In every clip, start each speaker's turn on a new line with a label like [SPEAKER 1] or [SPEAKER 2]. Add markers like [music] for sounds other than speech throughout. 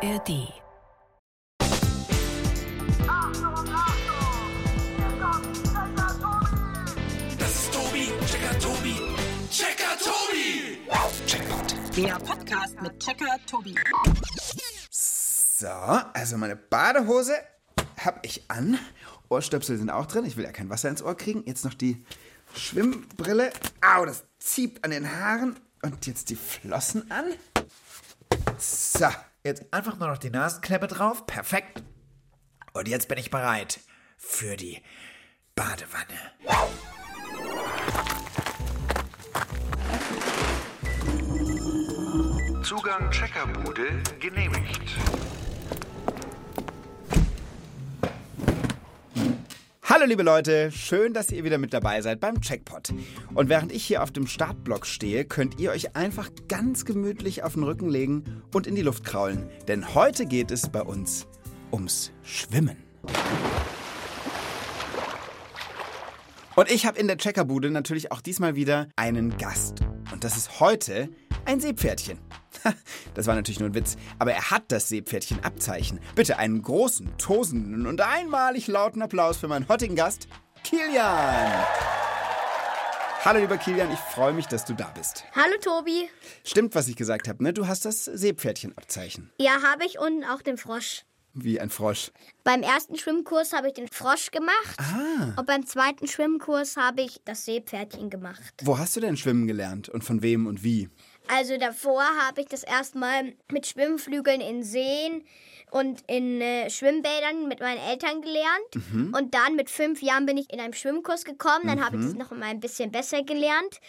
[SPEAKER 1] ARD.
[SPEAKER 2] Das ist Tobi, Checker Tobi, Checker Tobi.
[SPEAKER 3] Checkpoint.
[SPEAKER 4] Der Podcast mit Checker Tobi.
[SPEAKER 3] So, also meine Badehose habe ich an. Ohrstöpsel sind auch drin. Ich will ja kein Wasser ins Ohr kriegen. Jetzt noch die Schwimmbrille. Au, das zieht an den Haaren. Und jetzt die Flossen an. So, jetzt einfach nur noch die Nasenklemme drauf. Perfekt. Und jetzt bin ich bereit für die Badewanne.
[SPEAKER 5] Zugang Checkerbude genehmigt.
[SPEAKER 3] Hallo liebe Leute, schön, dass ihr wieder mit dabei seid beim Checkpot. Und während ich hier auf dem Startblock stehe, könnt ihr euch einfach ganz gemütlich auf den Rücken legen und in die Luft kraulen. Denn heute geht es bei uns ums Schwimmen. Und ich habe in der Checkerbude natürlich auch diesmal wieder einen Gast. Und das ist heute ein Seepferdchen. [laughs] Das war natürlich nur ein Witz, aber er hat das Seepferdchen-Abzeichen. Bitte einen großen, tosenden und einmalig lauten Applaus für meinen heutigen Gast, Kilian. Hallo lieber Kilian, ich freue mich, dass du da bist.
[SPEAKER 6] Hallo Tobi.
[SPEAKER 3] Stimmt, was ich gesagt habe, ne? Du hast das Seepferdchen-Abzeichen.
[SPEAKER 6] Ja, habe ich und auch den Frosch.
[SPEAKER 3] Wie ein Frosch.
[SPEAKER 6] Beim ersten Schwimmkurs habe ich den Frosch gemacht.
[SPEAKER 3] Ah.
[SPEAKER 6] Und beim zweiten Schwimmkurs habe ich das Seepferdchen gemacht.
[SPEAKER 3] Wo hast du denn schwimmen gelernt und von wem und wie?
[SPEAKER 6] Also davor habe ich das erstmal mit Schwimmflügeln in Seen und in äh, Schwimmbädern mit meinen Eltern gelernt. Und dann mit fünf Jahren bin ich in einen Schwimmkurs gekommen. Dann habe ich das noch mal ein bisschen besser gelernt.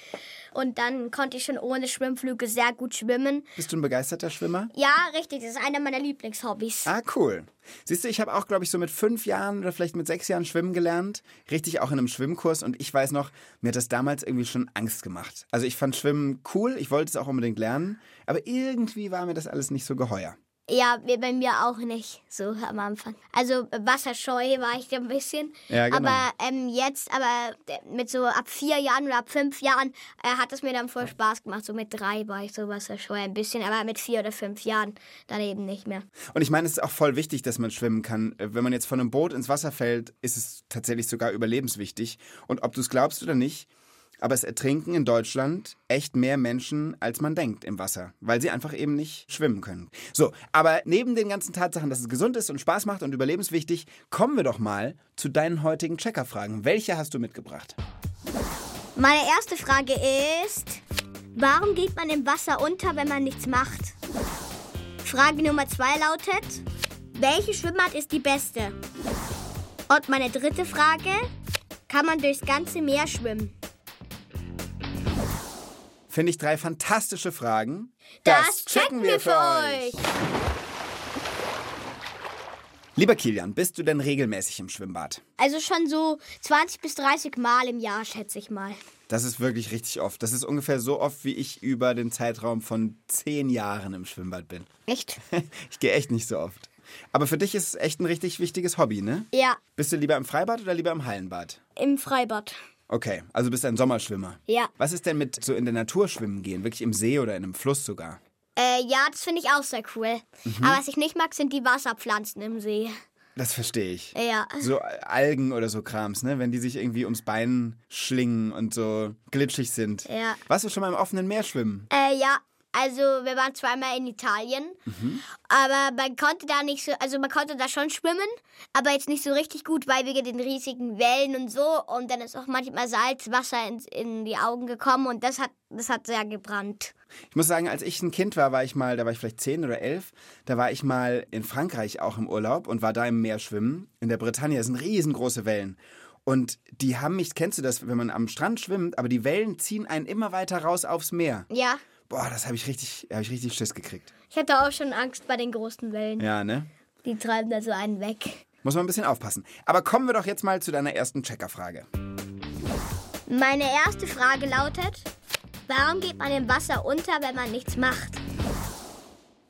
[SPEAKER 6] Und dann konnte ich schon ohne Schwimmflügel sehr gut schwimmen.
[SPEAKER 3] Bist du ein begeisterter Schwimmer?
[SPEAKER 6] Ja, richtig, das ist einer meiner Lieblingshobbys.
[SPEAKER 3] Ah, cool. Siehst du, ich habe auch, glaube ich, so mit fünf Jahren oder vielleicht mit sechs Jahren schwimmen gelernt. Richtig auch in einem Schwimmkurs. Und ich weiß noch, mir hat das damals irgendwie schon Angst gemacht. Also ich fand Schwimmen cool, ich wollte es auch unbedingt lernen. Aber irgendwie war mir das alles nicht so geheuer.
[SPEAKER 6] Ja, bei mir auch nicht, so am Anfang. Also wasserscheu war ich ein bisschen.
[SPEAKER 3] Ja, genau.
[SPEAKER 6] Aber ähm, jetzt, aber mit so ab vier Jahren oder ab fünf Jahren äh, hat es mir dann voll Spaß gemacht. So mit drei war ich so wasserscheu ein bisschen, aber mit vier oder fünf Jahren dann eben nicht mehr.
[SPEAKER 3] Und ich meine, es ist auch voll wichtig, dass man schwimmen kann. Äh, Wenn man jetzt von einem Boot ins Wasser fällt, ist es tatsächlich sogar überlebenswichtig. Und ob du es glaubst oder nicht, aber es ertrinken in Deutschland echt mehr Menschen, als man denkt im Wasser, weil sie einfach eben nicht schwimmen können. So, aber neben den ganzen Tatsachen, dass es gesund ist und Spaß macht und überlebenswichtig, kommen wir doch mal zu deinen heutigen Checkerfragen. Welche hast du mitgebracht?
[SPEAKER 6] Meine erste Frage ist, warum geht man im Wasser unter, wenn man nichts macht? Frage Nummer zwei lautet, welche Schwimmart ist die beste? Und meine dritte Frage, kann man durchs ganze Meer schwimmen?
[SPEAKER 3] Finde ich drei fantastische Fragen.
[SPEAKER 6] Das checken wir für euch.
[SPEAKER 3] Lieber Kilian, bist du denn regelmäßig im Schwimmbad?
[SPEAKER 6] Also schon so 20 bis 30 Mal im Jahr, schätze ich mal.
[SPEAKER 3] Das ist wirklich richtig oft. Das ist ungefähr so oft, wie ich über den Zeitraum von zehn Jahren im Schwimmbad bin.
[SPEAKER 6] Echt? [laughs]
[SPEAKER 3] Ich gehe echt nicht so oft. Aber für dich ist es echt ein richtig wichtiges Hobby, ne?
[SPEAKER 6] Ja,
[SPEAKER 3] Bist du lieber im Freibad oder lieber im Hallenbad?
[SPEAKER 6] im Freibad.
[SPEAKER 3] Okay, also bist du ein Sommerschwimmer.
[SPEAKER 6] Ja.
[SPEAKER 3] Was ist denn mit so in der Natur schwimmen gehen? Wirklich im See oder in einem Fluss sogar?
[SPEAKER 6] Äh, ja, das finde ich auch sehr cool. Aber was ich nicht mag, sind die Wasserpflanzen im See.
[SPEAKER 3] Das verstehe ich.
[SPEAKER 6] Ja.
[SPEAKER 3] So Algen oder so Krams, ne? Wenn die sich irgendwie ums Bein schlingen und so glitschig sind.
[SPEAKER 6] Ja.
[SPEAKER 3] Warst du schon mal im offenen Meer schwimmen?
[SPEAKER 6] Äh, ja. Also wir waren zweimal in Italien, aber man konnte da nicht so, also man konnte da schon schwimmen, aber jetzt nicht so richtig gut, weil wegen den riesigen Wellen und so und dann ist auch manchmal Salzwasser in, in die Augen gekommen und das hat, das hat sehr gebrannt.
[SPEAKER 3] Ich muss sagen, als ich ein Kind war, war ich mal, da war ich vielleicht zehn oder elf, da war ich mal in Frankreich auch im Urlaub und war da im Meer schwimmen. In der Bretagne sind riesengroße Wellen. Und die haben mich, kennst du das, wenn man am Strand schwimmt, aber die Wellen ziehen einen immer weiter raus aufs Meer.
[SPEAKER 6] Ja,
[SPEAKER 3] Boah, das habe ich richtig, habe ich richtig Schiss gekriegt.
[SPEAKER 6] ich hatte auch schon Angst bei den großen Wellen.
[SPEAKER 3] Ja, ne?
[SPEAKER 6] Die treiben da so einen weg.
[SPEAKER 3] Muss man ein bisschen aufpassen. Aber kommen wir doch jetzt mal zu deiner ersten Checkerfrage.
[SPEAKER 6] Meine erste Frage lautet, warum geht man im Wasser unter, wenn man nichts macht?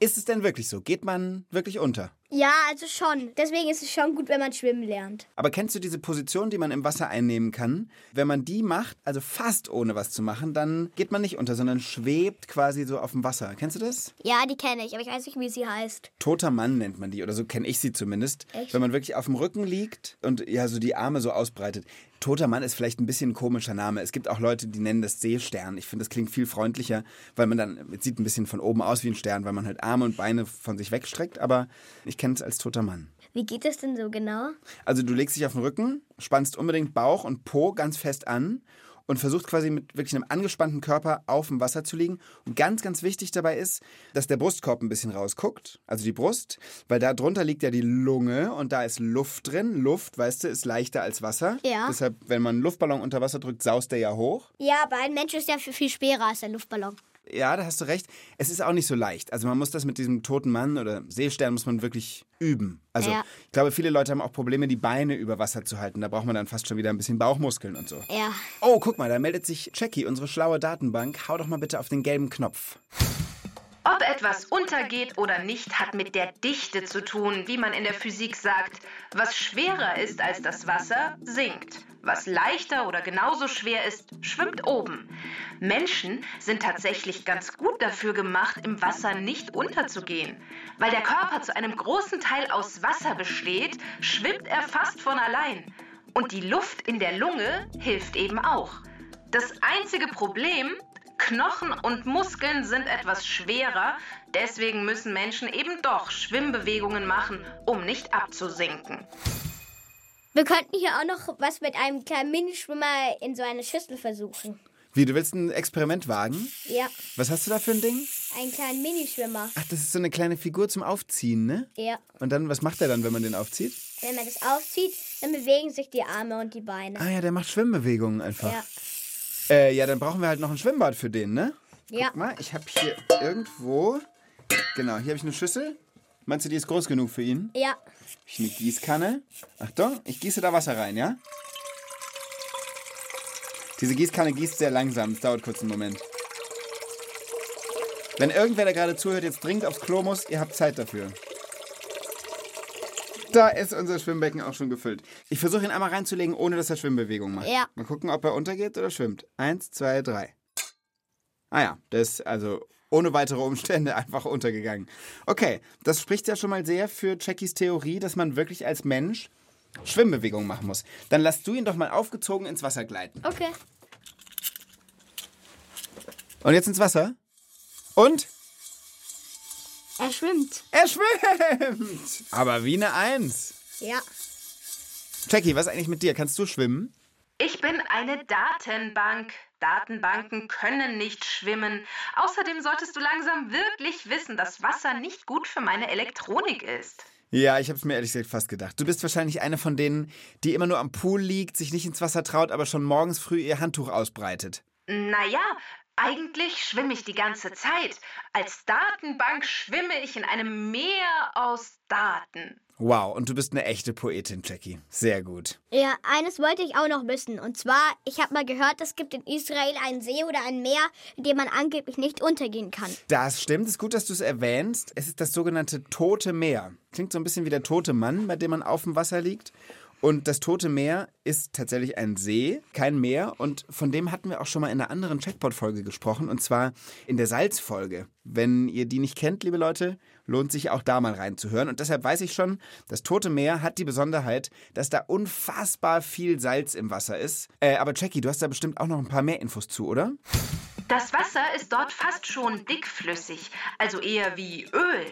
[SPEAKER 3] Ist es denn wirklich so? Geht man wirklich unter?
[SPEAKER 6] Ja, also schon. Deswegen ist es schon gut, wenn man schwimmen lernt.
[SPEAKER 3] Aber kennst du diese Position, die man im Wasser einnehmen kann? Wenn man die macht, also fast ohne was zu machen, dann geht man nicht unter, sondern schwebt quasi so auf dem Wasser. Kennst du das?
[SPEAKER 6] Ja, die kenne ich, aber ich weiß nicht, wie sie heißt.
[SPEAKER 3] Toter Mann nennt man die, oder so kenne ich sie zumindest.
[SPEAKER 6] Echt?
[SPEAKER 3] Wenn man wirklich auf dem Rücken liegt und ja, so die Arme so ausbreitet. Toter Mann ist vielleicht ein bisschen ein komischer Name. Es gibt auch Leute, die nennen das Seestern. Ich finde, das klingt viel freundlicher, weil man dann, es sieht ein bisschen von oben aus wie ein Stern, weil man halt Arme und Beine von sich wegstreckt, aber ich kenne es als toter Mann.
[SPEAKER 6] Wie geht es denn so genau?
[SPEAKER 3] Also du legst dich auf den Rücken, spannst unbedingt Bauch und Po ganz fest an und versuchst quasi mit wirklich einem angespannten Körper auf dem Wasser zu liegen. Und ganz, ganz wichtig dabei ist, dass der Brustkorb ein bisschen rausguckt, also die Brust, weil da drunter liegt ja die Lunge und da ist Luft drin. Luft, weißt du, ist leichter als Wasser.
[SPEAKER 6] Ja.
[SPEAKER 3] Deshalb, wenn man einen Luftballon unter Wasser drückt, saust der ja hoch.
[SPEAKER 6] Ja, aber ein Mensch ist ja viel, viel schwerer als ein Luftballon.
[SPEAKER 3] Ja, da hast du recht. Es ist auch nicht so leicht. Also man muss das mit diesem toten Mann oder Seestern muss man wirklich üben. Also
[SPEAKER 6] Ja.
[SPEAKER 3] ich glaube, viele Leute haben auch Probleme, die Beine über Wasser zu halten. Da braucht man dann fast schon wieder ein bisschen Bauchmuskeln und so.
[SPEAKER 6] Ja.
[SPEAKER 3] Oh, guck mal, da meldet sich Jackie, unsere schlaue Datenbank. Hau doch mal bitte auf den gelben Knopf.
[SPEAKER 1] Ob etwas untergeht oder nicht, hat mit der Dichte zu tun, wie man in der Physik sagt. Was schwerer ist als das Wasser, sinkt. Was leichter oder genauso schwer ist, schwimmt oben. Menschen sind tatsächlich ganz gut dafür gemacht, im Wasser nicht unterzugehen. Weil der Körper zu einem großen Teil aus Wasser besteht, schwimmt er fast von allein. Und die Luft in der Lunge hilft eben auch. Das einzige Problem, Knochen und Muskeln sind etwas schwerer, deswegen müssen Menschen eben doch Schwimmbewegungen machen, um nicht abzusinken.
[SPEAKER 6] Wir könnten hier auch noch was mit einem kleinen Minischwimmer in so eine Schüssel versuchen.
[SPEAKER 3] Wie, du willst ein Experiment wagen?
[SPEAKER 6] Ja,
[SPEAKER 3] Was hast du da für ein Ding?
[SPEAKER 6] einen kleinen Minischwimmer.
[SPEAKER 3] Ach, das ist so eine kleine Figur zum Aufziehen, ne?
[SPEAKER 6] Ja.
[SPEAKER 3] Und dann, was macht er dann, wenn man den aufzieht?
[SPEAKER 6] Wenn man das aufzieht, dann bewegen sich die Arme und die Beine.
[SPEAKER 3] Ah ja, der macht Schwimmbewegungen einfach.
[SPEAKER 6] Ja.
[SPEAKER 3] Äh, ja, dann brauchen wir halt noch ein Schwimmbad für den, ne?
[SPEAKER 6] Ja.
[SPEAKER 3] Guck mal, ich habe hier irgendwo. Genau, hier habe ich eine Schüssel. Meinst du, die ist groß genug für ihn?
[SPEAKER 6] Ja.
[SPEAKER 3] Ich eine Gießkanne. Achtung, ich gieße da Wasser rein, ja? Diese Gießkanne gießt sehr langsam. Es dauert kurz einen Moment. Wenn irgendwer, der gerade zuhört, jetzt dringend aufs Klo muss, ihr habt Zeit dafür. Da ist unser Schwimmbecken auch schon gefüllt. Ich versuche ihn einmal reinzulegen, ohne dass er Schwimmbewegungen macht.
[SPEAKER 6] Ja.
[SPEAKER 3] Mal gucken, ob er untergeht oder schwimmt. Eins, zwei, drei. Ah ja, das ist also ohne weitere Umstände einfach untergegangen. Okay, das spricht ja schon mal sehr für Jackies Theorie, dass man wirklich als Mensch Schwimmbewegungen machen muss. Dann lass du ihn doch mal aufgezogen ins Wasser gleiten.
[SPEAKER 6] Okay.
[SPEAKER 3] Und jetzt ins Wasser. Und
[SPEAKER 6] Er schwimmt.
[SPEAKER 3] er schwimmt. Aber wie eine Eins.
[SPEAKER 6] Ja.
[SPEAKER 3] Jackie, was ist eigentlich mit dir? Kannst du schwimmen?
[SPEAKER 1] Ich bin eine Datenbank. Datenbanken können nicht schwimmen. Außerdem solltest du langsam wirklich wissen, dass Wasser nicht gut für meine Elektronik ist.
[SPEAKER 3] Ja, ich habe es mir ehrlich gesagt fast gedacht. Du bist wahrscheinlich eine von denen, die immer nur am Pool liegt, sich nicht ins Wasser traut, aber schon morgens früh ihr Handtuch ausbreitet.
[SPEAKER 1] Naja, eigentlich schwimme ich die ganze Zeit. Als Datenbank schwimme ich in einem Meer aus Daten.
[SPEAKER 3] Wow, und du bist eine echte Poetin, Jackie. Sehr gut.
[SPEAKER 6] Ja, eines wollte ich auch noch wissen. Und zwar, ich habe mal gehört, es gibt in Israel einen See oder ein Meer, in dem man angeblich nicht untergehen kann.
[SPEAKER 3] Das stimmt, es ist gut, dass du es erwähnst. Es ist das sogenannte Tote Meer. Klingt so ein bisschen wie der tote Mann, bei dem man auf dem Wasser liegt. Und das Tote Meer ist tatsächlich ein See, kein Meer. Und von dem hatten wir auch schon mal in einer anderen Checkpot-Folge gesprochen. Und zwar in der Salzfolge. Wenn ihr die nicht kennt, liebe Leute, lohnt sich auch da mal reinzuhören. Und deshalb weiß ich schon, das Tote Meer hat die Besonderheit, dass da unfassbar viel Salz im Wasser ist. Äh, aber Jackie, du hast da bestimmt auch noch ein paar mehr Infos zu, oder?
[SPEAKER 1] Das Wasser ist dort fast schon dickflüssig, also eher wie Öl.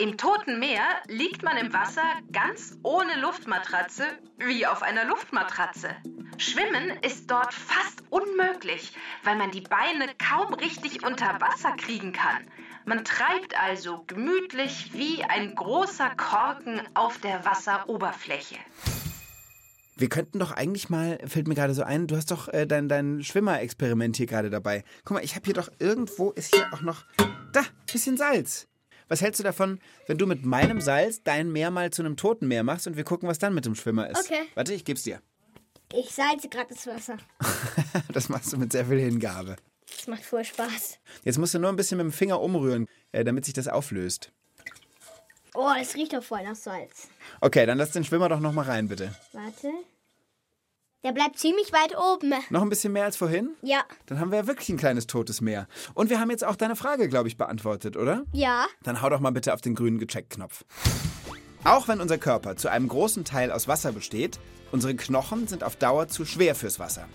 [SPEAKER 1] Im Toten Meer liegt man im Wasser ganz ohne Luftmatratze, wie auf einer Luftmatratze. Schwimmen ist dort fast unmöglich, weil man die Beine kaum richtig unter Wasser kriegen kann. Man treibt also gemütlich wie ein großer Korken auf der Wasseroberfläche.
[SPEAKER 3] Wir könnten doch eigentlich mal, fällt mir gerade so ein, du hast doch äh, dein, dein Schwimmerexperiment hier gerade dabei. Guck mal, ich habe hier doch irgendwo, ist hier auch noch, da, bisschen Salz. Was hältst du davon, wenn du mit meinem Salz dein Meer mal zu einem toten Meer machst und wir gucken, was dann mit dem Schwimmer ist?
[SPEAKER 6] Okay.
[SPEAKER 3] Warte, ich geb's dir.
[SPEAKER 6] Ich salze gerade das Wasser. [laughs]
[SPEAKER 3] Das machst du mit sehr viel Hingabe.
[SPEAKER 6] Das macht voll Spaß.
[SPEAKER 3] Jetzt musst du nur ein bisschen mit dem Finger umrühren, äh, damit sich das auflöst.
[SPEAKER 6] Oh, das riecht doch voll nach Salz.
[SPEAKER 3] Okay, dann lass den Schwimmer doch noch mal rein, bitte.
[SPEAKER 6] Warte. Der bleibt ziemlich weit oben.
[SPEAKER 3] Noch ein bisschen mehr als vorhin?
[SPEAKER 6] Ja.
[SPEAKER 3] Dann haben wir ja wirklich ein kleines totes Meer. Und wir haben jetzt auch deine Frage, glaube ich, beantwortet, oder?
[SPEAKER 6] Ja.
[SPEAKER 3] Dann hau doch mal bitte auf den grünen Gecheckt-Knopf. Auch wenn unser Körper zu einem großen Teil aus Wasser besteht, unsere Knochen sind auf Dauer zu schwer fürs Wasser.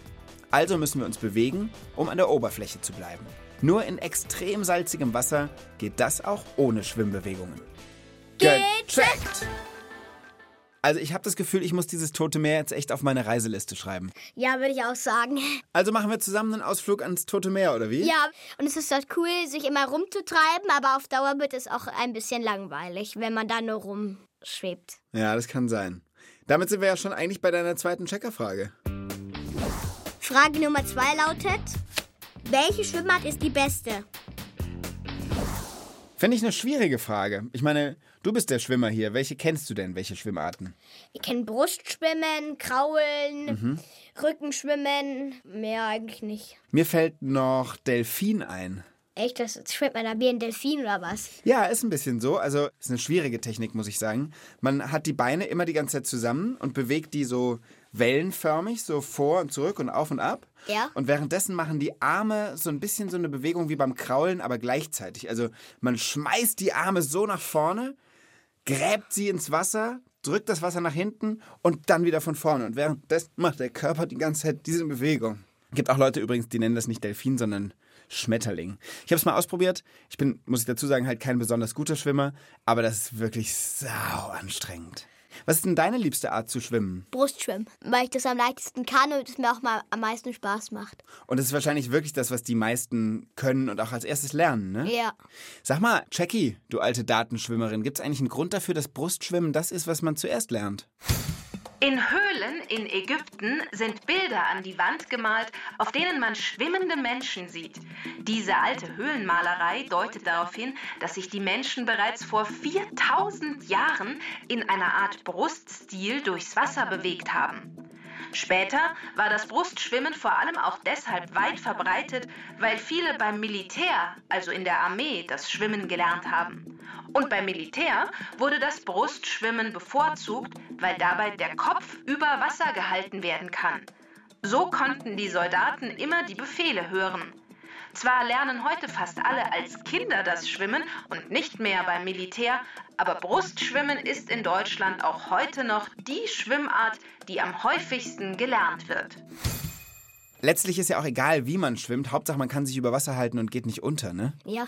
[SPEAKER 3] Also müssen wir uns bewegen, um an der Oberfläche zu bleiben. Nur in extrem salzigem Wasser geht das auch ohne Schwimmbewegungen.
[SPEAKER 6] Gecheckt!
[SPEAKER 3] Also ich habe das Gefühl, ich muss dieses Tote Meer jetzt echt auf meine Reiseliste schreiben.
[SPEAKER 6] Ja, würde ich auch sagen. [laughs]
[SPEAKER 3] Also machen wir zusammen einen Ausflug ans Tote Meer, oder wie?
[SPEAKER 6] Ja, und es ist halt cool, sich immer rumzutreiben, aber auf Dauer wird es auch ein bisschen langweilig, wenn man da nur rumschwebt.
[SPEAKER 3] Ja, das kann sein. Damit sind wir ja schon eigentlich bei deiner zweiten Checkerfrage.
[SPEAKER 6] Frage Nummer zwei lautet: Welche Schwimmart ist die beste?
[SPEAKER 3] Finde ich eine schwierige Frage. Ich meine, du bist der Schwimmer hier. Welche kennst du denn? Welche Schwimmarten?
[SPEAKER 6] Ich kenne Brustschwimmen, Kraulen, Rückenschwimmen. Mehr eigentlich nicht.
[SPEAKER 3] Mir fällt noch Delfin ein.
[SPEAKER 6] Echt, das schwimmt man da wie ein Delfin oder was?
[SPEAKER 3] Ja, ist ein bisschen so. Also ist eine schwierige Technik, muss ich sagen. Man hat die Beine immer die ganze Zeit zusammen und bewegt die so wellenförmig, so vor und zurück und auf und ab.
[SPEAKER 6] Ja.
[SPEAKER 3] Und währenddessen machen die Arme so ein bisschen so eine Bewegung wie beim Kraulen, aber gleichzeitig. Also man schmeißt die Arme so nach vorne, gräbt sie ins Wasser, drückt das Wasser nach hinten und dann wieder von vorne. Und währenddessen macht der Körper die ganze Zeit diese Bewegung. Gibt auch Leute übrigens, die nennen das nicht Delfin, sondern Schmetterling. Ich habe es mal ausprobiert. Ich bin, muss ich dazu sagen, halt kein besonders guter Schwimmer, aber das ist wirklich sau anstrengend. Was ist denn deine liebste Art zu schwimmen?
[SPEAKER 6] Brustschwimmen, weil ich das am leichtesten kann und es mir auch mal am meisten Spaß macht.
[SPEAKER 3] Und es ist wahrscheinlich wirklich das, was die meisten können und auch als erstes lernen, ne?
[SPEAKER 6] Ja.
[SPEAKER 3] Sag mal, Jackie, du alte Datenschwimmerin, gibt es eigentlich einen Grund dafür, dass Brustschwimmen das ist, was man zuerst lernt?
[SPEAKER 1] In Höhlen in Ägypten sind Bilder an die Wand gemalt, auf denen man schwimmende Menschen sieht. Diese alte Höhlenmalerei deutet darauf hin, dass sich die Menschen bereits vor 4000 Jahren in einer Art Bruststil durchs Wasser bewegt haben. Später war das Brustschwimmen vor allem auch deshalb weit verbreitet, weil viele beim Militär, also in der Armee, das Schwimmen gelernt haben. Und beim Militär wurde das Brustschwimmen bevorzugt, weil dabei der Kopf über Wasser gehalten werden kann. So konnten die Soldaten immer die Befehle hören. Zwar lernen heute fast alle als Kinder das Schwimmen und nicht mehr beim Militär, aber Brustschwimmen ist in Deutschland auch heute noch die Schwimmart, die am häufigsten gelernt wird.
[SPEAKER 3] Letztlich ist ja auch egal, wie man schwimmt. Hauptsache, man kann sich über Wasser halten und geht nicht unter, ne?
[SPEAKER 6] Ja.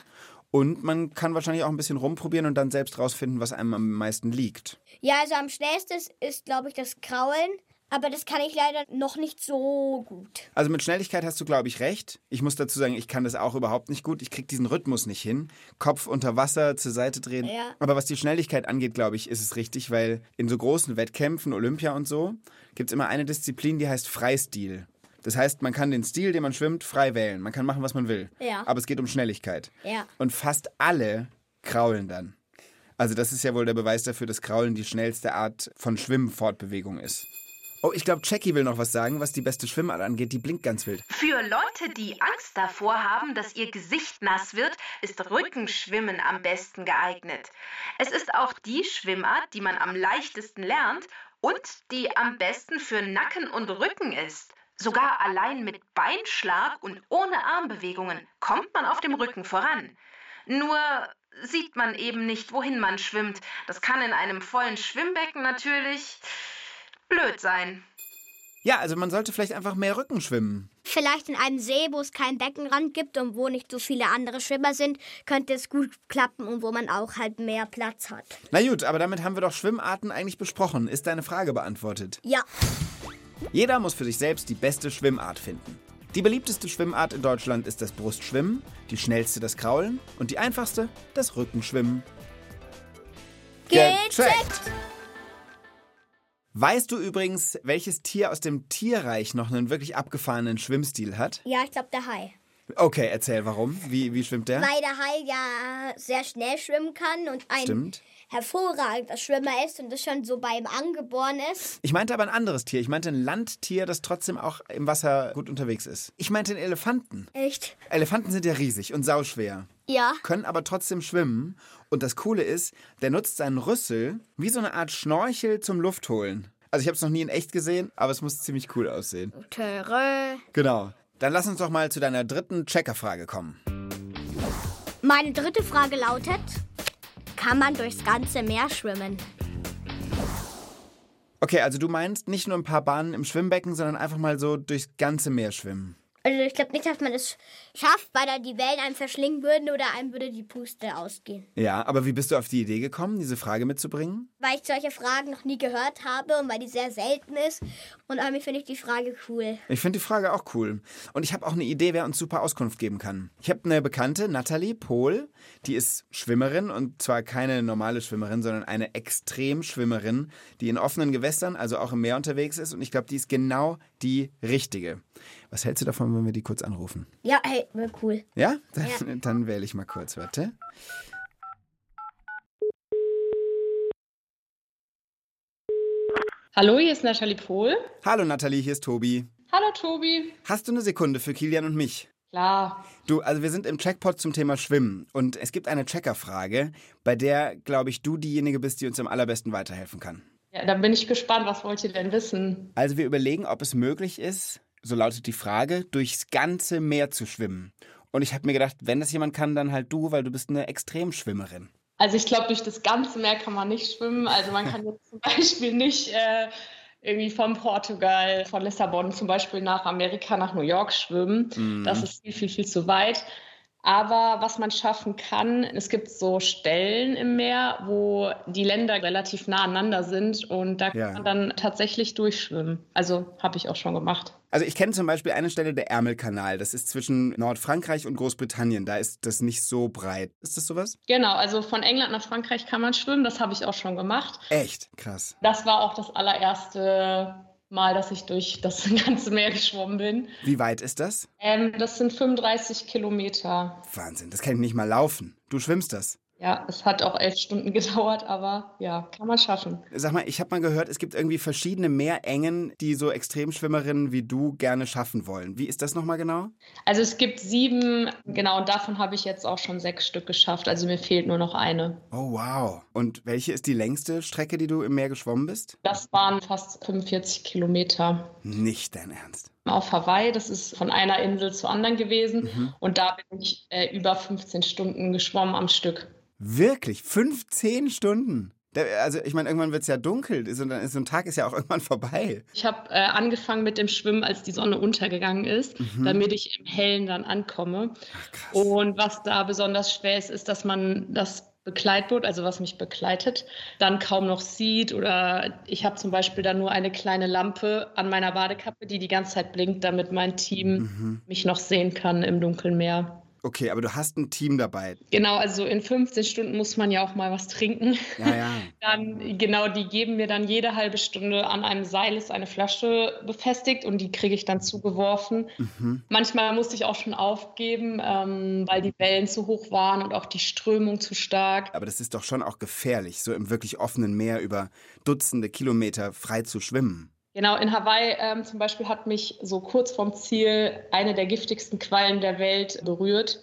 [SPEAKER 3] Und man kann wahrscheinlich auch ein bisschen rumprobieren und dann selbst rausfinden, was einem am meisten liegt.
[SPEAKER 6] Ja, also am schnellsten ist, glaube ich, das Kraulen. Aber das kann ich leider noch nicht so gut.
[SPEAKER 3] Also mit Schnelligkeit hast du, glaube ich, recht. Ich muss dazu sagen, ich kann das auch überhaupt nicht gut. Ich kriege diesen Rhythmus nicht hin. Kopf unter Wasser, zur Seite drehen.
[SPEAKER 6] Ja.
[SPEAKER 3] Aber was die Schnelligkeit angeht, glaube ich, ist es richtig, weil in so großen Wettkämpfen, Olympia und so, gibt es immer eine Disziplin, die heißt Freistil. Das heißt, man kann den Stil, den man schwimmt, frei wählen. Man kann machen, was man will.
[SPEAKER 6] Ja.
[SPEAKER 3] Aber es geht um Schnelligkeit.
[SPEAKER 6] Ja.
[SPEAKER 3] Und fast alle kraulen dann. Also das ist ja wohl der Beweis dafür, dass Kraulen die schnellste Art von Schwimmfortbewegung ist. Oh, ich glaube, Jackie will noch was sagen, was die beste Schwimmart angeht. Die blinkt ganz wild.
[SPEAKER 1] Für Leute, die Angst davor haben, dass ihr Gesicht nass wird, ist Rückenschwimmen am besten geeignet. Es ist auch die Schwimmart, die man am leichtesten lernt und die am besten für Nacken und Rücken ist. Sogar allein mit Beinschlag und ohne Armbewegungen kommt man auf dem Rücken voran. Nur sieht man eben nicht, wohin man schwimmt. Das kann in einem vollen Schwimmbecken natürlich blöd sein.
[SPEAKER 3] Ja, also man sollte vielleicht einfach mehr Rücken schwimmen.
[SPEAKER 6] Vielleicht in einem See, wo es keinen Beckenrand gibt und wo nicht so viele andere Schwimmer sind, könnte es gut klappen und wo man auch halt mehr Platz hat.
[SPEAKER 3] Na gut, aber damit haben wir doch Schwimmarten eigentlich besprochen. Ist deine Frage beantwortet?
[SPEAKER 6] Ja.
[SPEAKER 3] Jeder muss für sich selbst die beste Schwimmart finden. Die beliebteste Schwimmart in Deutschland ist das Brustschwimmen, die schnellste das Kraulen und die einfachste das Rückenschwimmen.
[SPEAKER 6] Gecheckt!
[SPEAKER 3] Weißt du übrigens, welches Tier aus dem Tierreich noch einen wirklich abgefahrenen Schwimmstil hat?
[SPEAKER 6] Ja, ich glaube der Hai.
[SPEAKER 3] Okay, erzähl warum. Wie, wie schwimmt der?
[SPEAKER 6] Weil der Hai ja sehr schnell schwimmen kann und ein
[SPEAKER 3] Stimmt.
[SPEAKER 6] hervorragender Schwimmer ist und das schon so bei ihm angeboren ist.
[SPEAKER 3] Ich meinte aber ein anderes Tier. Ich meinte ein Landtier, das trotzdem auch im Wasser gut unterwegs ist. Ich meinte einen Elefanten.
[SPEAKER 6] Echt?
[SPEAKER 3] Elefanten sind ja riesig und sauschwer.
[SPEAKER 6] Ja.
[SPEAKER 3] können aber trotzdem schwimmen. Und das Coole ist, der nutzt seinen Rüssel wie so eine Art Schnorchel zum Luftholen. Also ich habe es noch nie in echt gesehen, aber es muss ziemlich cool aussehen.
[SPEAKER 6] Töre.
[SPEAKER 3] Genau. Dann lass uns doch mal zu deiner dritten Checkerfrage kommen.
[SPEAKER 6] Meine dritte Frage lautet, kann man durchs ganze Meer schwimmen?
[SPEAKER 3] Okay, also du meinst nicht nur ein paar Bahnen im Schwimmbecken, sondern einfach mal so durchs ganze Meer schwimmen.
[SPEAKER 6] Also ich glaube nicht, dass man es schafft, weil da die Wellen einem verschlingen würden oder einem würde die Puste ausgehen.
[SPEAKER 3] Ja, aber wie bist du auf die Idee gekommen, diese Frage mitzubringen?
[SPEAKER 6] Weil ich solche Fragen noch nie gehört habe und weil die sehr selten ist. Und irgendwie finde ich die Frage cool.
[SPEAKER 3] Ich finde die Frage auch cool. Und ich habe auch eine Idee, wer uns super Auskunft geben kann. Ich habe eine Bekannte, Natalie Pohl, die ist Schwimmerin und zwar keine normale Schwimmerin, sondern eine Extremschwimmerin, die in offenen Gewässern, also auch im Meer unterwegs ist. Und ich glaube, die ist genau die richtige. Was hältst du davon, wenn wir die kurz anrufen?
[SPEAKER 6] Ja, hey, wäre cool.
[SPEAKER 3] Ja? Dann, dann wähle ich mal kurz, warte.
[SPEAKER 7] Hallo, hier ist Nathalie Pohl.
[SPEAKER 3] Hallo Natalie, hier ist Tobi.
[SPEAKER 7] Hallo Tobi.
[SPEAKER 3] Hast du eine Sekunde für Kilian und mich?
[SPEAKER 7] Klar.
[SPEAKER 3] Du, also wir sind im Checkpot zum Thema Schwimmen und es gibt eine Checkerfrage, bei der, glaube ich, du diejenige bist, die uns am allerbesten weiterhelfen kann.
[SPEAKER 7] Ja, dann bin ich gespannt, was wollt ihr denn wissen?
[SPEAKER 3] Also wir überlegen, ob es möglich ist, so lautet die Frage, durchs ganze Meer zu schwimmen. Und ich habe mir gedacht, wenn das jemand kann, dann halt du, weil du bist eine Extremschwimmerin.
[SPEAKER 7] Also ich glaube, durch das ganze Meer kann man nicht schwimmen. Also man kann jetzt zum [laughs] Beispiel nicht äh, irgendwie von Portugal, von Lissabon zum Beispiel nach Amerika, nach New York schwimmen. Das ist viel, viel, viel zu weit. Aber was man schaffen kann, es gibt so Stellen im Meer, wo die Länder relativ nah aneinander sind und da kann
[SPEAKER 3] Ja.
[SPEAKER 7] man dann tatsächlich durchschwimmen. Also habe ich auch schon gemacht.
[SPEAKER 3] Also ich kenne zum Beispiel eine Stelle, der Ärmelkanal. Das ist zwischen Nordfrankreich und Großbritannien. Da ist das nicht so breit. Ist das sowas?
[SPEAKER 7] Genau, also von England nach Frankreich kann man schwimmen, das habe ich auch schon gemacht.
[SPEAKER 3] Echt? Krass.
[SPEAKER 7] Das war auch das allererste Mal, dass ich durch das [laughs] ganze Meer geschwommen bin.
[SPEAKER 3] Wie weit ist das?
[SPEAKER 7] Ähm, das sind 35 Kilometer.
[SPEAKER 3] Wahnsinn, das kann ich nicht mal laufen. Du schwimmst das.
[SPEAKER 7] Ja, es hat auch elf Stunden [laughs] gedauert, aber ja, kann man schaffen.
[SPEAKER 3] Sag mal, ich habe mal gehört, es gibt irgendwie verschiedene Meerengen, die so Extremschwimmerinnen wie du gerne schaffen wollen. Wie ist das nochmal genau?
[SPEAKER 7] Also es gibt sieben, genau, und davon habe ich jetzt auch schon sechs Stück geschafft. Also mir fehlt nur noch eine.
[SPEAKER 3] Oh, wow. Und welche ist die längste Strecke, die du im Meer geschwommen bist?
[SPEAKER 7] Das waren fast 45 Kilometer.
[SPEAKER 3] Nicht dein Ernst.
[SPEAKER 7] Auf Hawaii, das ist von einer Insel zur anderen gewesen. Und da bin ich äh, über 15 Stunden geschwommen am Stück.
[SPEAKER 3] Wirklich? 15 Stunden? Also ich meine, irgendwann wird es ja dunkel. So ein so ein Tag ist ja auch [laughs] irgendwann vorbei.
[SPEAKER 7] Ich habe äh, angefangen mit dem Schwimmen, als die Sonne untergegangen ist, damit ich im Hellen dann ankomme. Und was da besonders schwer ist, ist, dass man das Begleitboot, also was mich begleitet, dann kaum noch sieht. Oder ich habe zum Beispiel dann nur eine kleine Lampe an meiner Badekappe, die die ganze Zeit blinkt, damit mein Team mich noch sehen kann im dunklen Meer.
[SPEAKER 3] Okay, aber du hast ein Team dabei.
[SPEAKER 7] Genau, also in 15 Stunden muss man ja auch mal was trinken.
[SPEAKER 3] Ja, ja. [laughs]
[SPEAKER 7] Dann, genau, die geben mir dann jede halbe Stunde an einem Seil ist eine Flasche befestigt und die kriege ich dann zugeworfen. Manchmal musste ich auch schon aufgeben, ähm, weil die Wellen zu hoch waren und auch die Strömung zu stark.
[SPEAKER 3] Aber das ist doch schon auch gefährlich, so im wirklich offenen Meer über Dutzende Kilometer frei zu schwimmen.
[SPEAKER 7] Genau, in Hawaii ähm, zum Beispiel hat mich so kurz vorm Ziel eine der giftigsten Quallen der Welt berührt.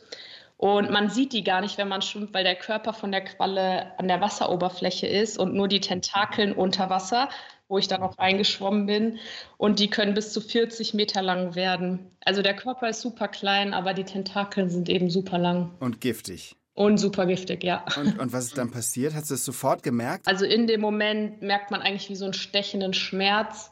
[SPEAKER 7] Und man sieht die gar nicht, wenn man schwimmt, weil der Körper von der Qualle an der Wasseroberfläche ist und nur die Tentakeln unter Wasser, wo ich dann auch reingeschwommen bin. Und die können bis zu 40 Meter lang werden. Also der Körper ist super klein, aber die Tentakeln sind eben super lang
[SPEAKER 3] Und giftig.
[SPEAKER 7] und super giftig, ja.
[SPEAKER 3] Und, [laughs] und was ist dann passiert? Hast du es sofort gemerkt?
[SPEAKER 7] Also in dem Moment merkt man eigentlich wie so einen stechenden Schmerz.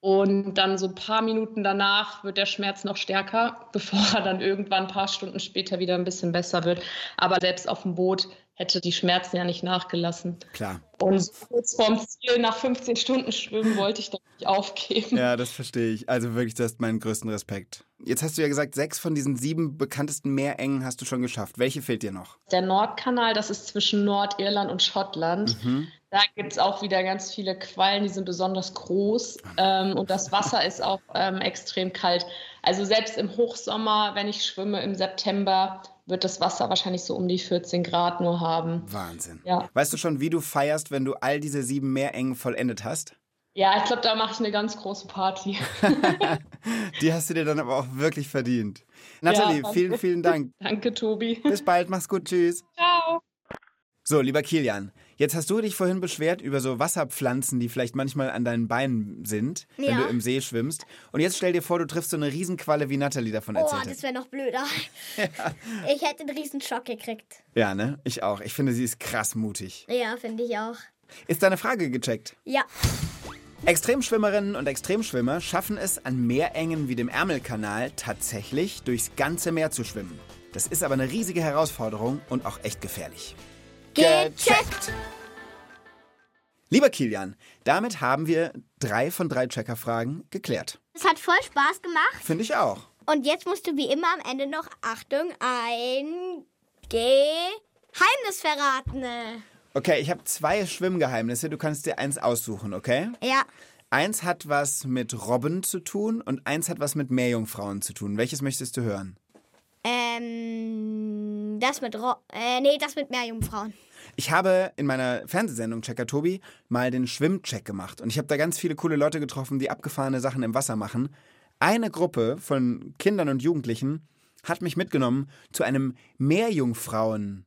[SPEAKER 7] Und dann so ein paar Minuten danach wird der Schmerz noch stärker, [laughs] bevor er dann irgendwann ein paar Stunden später wieder ein bisschen besser wird. Aber selbst auf dem Boot hätte die Schmerzen ja nicht nachgelassen.
[SPEAKER 3] Klar.
[SPEAKER 7] Und so kurz vorm Ziel, nach 15 Stunden Schwimmen, wollte ich dann nicht aufgeben.
[SPEAKER 3] Ja, das verstehe ich. Also wirklich, du hast meinen größten Respekt. Jetzt hast du ja gesagt, sechs von diesen sieben bekanntesten Meerengen hast du schon geschafft. Welche fehlt dir noch?
[SPEAKER 7] Der Nordkanal, das ist zwischen Nordirland und Schottland. Da gibt es auch wieder ganz viele Quallen, die sind besonders groß. Ähm, und das Wasser ist auch ähm, extrem kalt. Also selbst im Hochsommer, wenn ich schwimme im September, wird das Wasser wahrscheinlich so um die 14 Grad nur haben.
[SPEAKER 3] Wahnsinn.
[SPEAKER 7] Ja.
[SPEAKER 3] Weißt du schon, wie du feierst, wenn du all diese sieben Meerengen vollendet hast?
[SPEAKER 7] Ja, ich glaube, da mache ich eine ganz große Party. [laughs]
[SPEAKER 3] Die hast du dir dann aber auch wirklich verdient. Nathalie,
[SPEAKER 7] danke.
[SPEAKER 3] vielen, vielen Dank.
[SPEAKER 7] Danke, Tobi.
[SPEAKER 3] Bis bald, mach's gut, tschüss.
[SPEAKER 7] Ciao.
[SPEAKER 3] So, lieber Kilian, jetzt hast du dich vorhin beschwert über so Wasserpflanzen, die vielleicht manchmal an deinen Beinen sind, wenn
[SPEAKER 6] Ja.
[SPEAKER 3] du im See schwimmst. Und jetzt stell dir vor, du triffst so eine Riesenqualle, wie Nathalie davon
[SPEAKER 6] Oh,
[SPEAKER 3] erzählt
[SPEAKER 6] das
[SPEAKER 3] hat.
[SPEAKER 6] wäre noch blöder. [laughs] Ich hätte einen riesen Schock gekriegt.
[SPEAKER 3] Ja, ne? Ich auch. Ich finde, sie ist krass mutig.
[SPEAKER 6] Ja, finde ich auch.
[SPEAKER 3] Ist deine Frage gecheckt?
[SPEAKER 6] Ja.
[SPEAKER 3] Extremschwimmerinnen und Extremschwimmer schaffen es, an Meerengen wie dem Ärmelkanal tatsächlich durchs ganze Meer zu schwimmen. Das ist aber eine riesige Herausforderung und auch echt gefährlich.
[SPEAKER 6] Gecheckt!
[SPEAKER 3] Lieber Kilian, damit haben wir drei von drei Checker-Fragen geklärt.
[SPEAKER 6] Es hat voll Spaß gemacht.
[SPEAKER 3] Finde ich auch.
[SPEAKER 6] Und jetzt musst du wie immer am Ende noch, Achtung, ein Geheimnis verraten.
[SPEAKER 3] Okay, ich habe zwei Schwimmgeheimnisse. Du kannst dir eins aussuchen, okay?
[SPEAKER 6] Ja.
[SPEAKER 3] Eins hat was mit Robben zu tun und eins hat was mit Meerjungfrauen zu tun. Welches möchtest du hören?
[SPEAKER 6] Ähm, das mit Ro äh, nee, das mit Meerjungfrauen.
[SPEAKER 3] Ich habe in meiner Fernsehsendung Checker Tobi mal den Schwimmcheck gemacht und ich habe da ganz viele coole Leute getroffen, die abgefahrene Sachen im Wasser machen. Eine Gruppe von Kindern und Jugendlichen hat mich mitgenommen zu einem Meerjungfrauen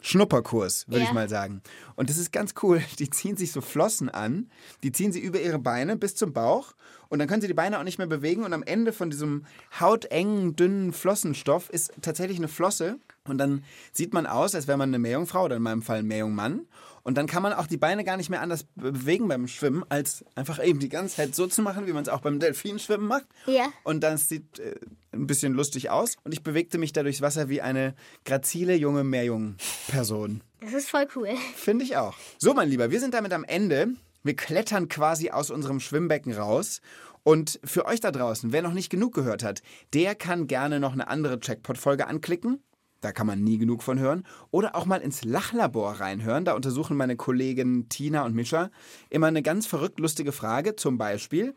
[SPEAKER 3] Schnupperkurs, würde
[SPEAKER 6] Ja.
[SPEAKER 3] ich mal sagen. Und das ist ganz cool. Die ziehen sich so Flossen an, die ziehen sie über ihre Beine bis zum Bauch und dann können sie die Beine auch nicht mehr bewegen und am Ende von diesem hautengen, dünnen Flossenstoff ist tatsächlich eine Flosse und dann sieht man aus, als wäre man eine Meerjungfrau oder in meinem Fall ein Meerjungmann und dann kann man auch die Beine gar nicht mehr anders be- bewegen beim Schwimmen, als einfach eben die ganze Zeit so zu machen, wie man es auch beim Delfinschwimmen macht.
[SPEAKER 6] Ja.
[SPEAKER 3] Und dann sieht äh, ein bisschen lustig aus und ich bewegte mich da durchs Wasser wie eine grazile junge Meerjungperson.
[SPEAKER 6] Das ist voll cool.
[SPEAKER 3] Finde ich auch. So, mein Lieber, wir sind damit am Ende. Wir klettern quasi aus unserem Schwimmbecken raus. Und für euch da draußen, wer noch nicht genug gehört hat, der kann gerne noch eine andere Checkpot-Folge anklicken. Da kann man nie genug von hören. Oder auch mal ins Lachlabor reinhören. Da untersuchen meine Kollegen Tina und Mischa immer eine ganz verrückt lustige Frage. Zum Beispiel,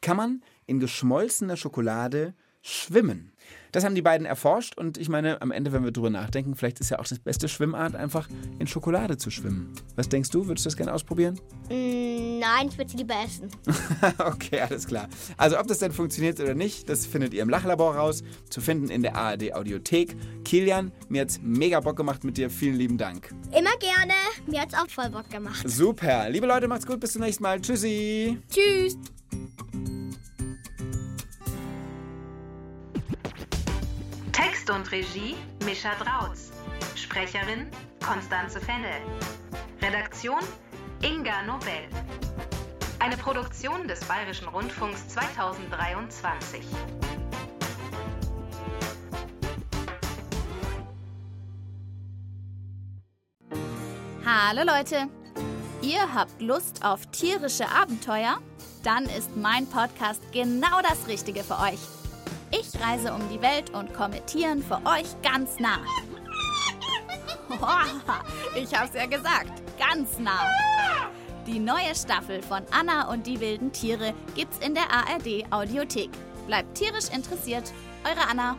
[SPEAKER 3] kann man in geschmolzener Schokolade schwimmen? Das haben die beiden erforscht und ich meine, am Ende, wenn wir drüber nachdenken, vielleicht ist ja auch das beste Schwimmart, einfach in Schokolade zu schwimmen. Was denkst du? Würdest du das gerne ausprobieren?
[SPEAKER 6] Mm, nein, ich würde sie lieber essen. [laughs]
[SPEAKER 3] okay, alles klar. Also ob das denn funktioniert oder nicht, das findet ihr im Lachlabor raus, zu finden in der ARD Audiothek. Kilian, mir hat's mega Bock gemacht mit dir. Vielen lieben Dank.
[SPEAKER 6] Immer gerne. Mir hat's auch voll Bock gemacht.
[SPEAKER 3] Super. Liebe Leute, macht's gut. Bis zum nächsten Mal. Tschüssi.
[SPEAKER 6] Tschüss.
[SPEAKER 1] Text und Regie Mischa Drautz. Sprecherin Konstanze Fennel. Redaktion Inga Nobel. Eine Produktion des Bayerischen Rundfunks 2023.
[SPEAKER 8] Hallo Leute! Ihr habt Lust auf tierische Abenteuer? Dann ist mein Podcast genau das Richtige für euch. Ich reise um die Welt und komme Tieren für euch ganz nah. Ich hab's ja gesagt, ganz nah. Die neue Staffel von Anna und die wilden Tiere gibt's in der ARD Audiothek. Bleibt tierisch interessiert, eure Anna.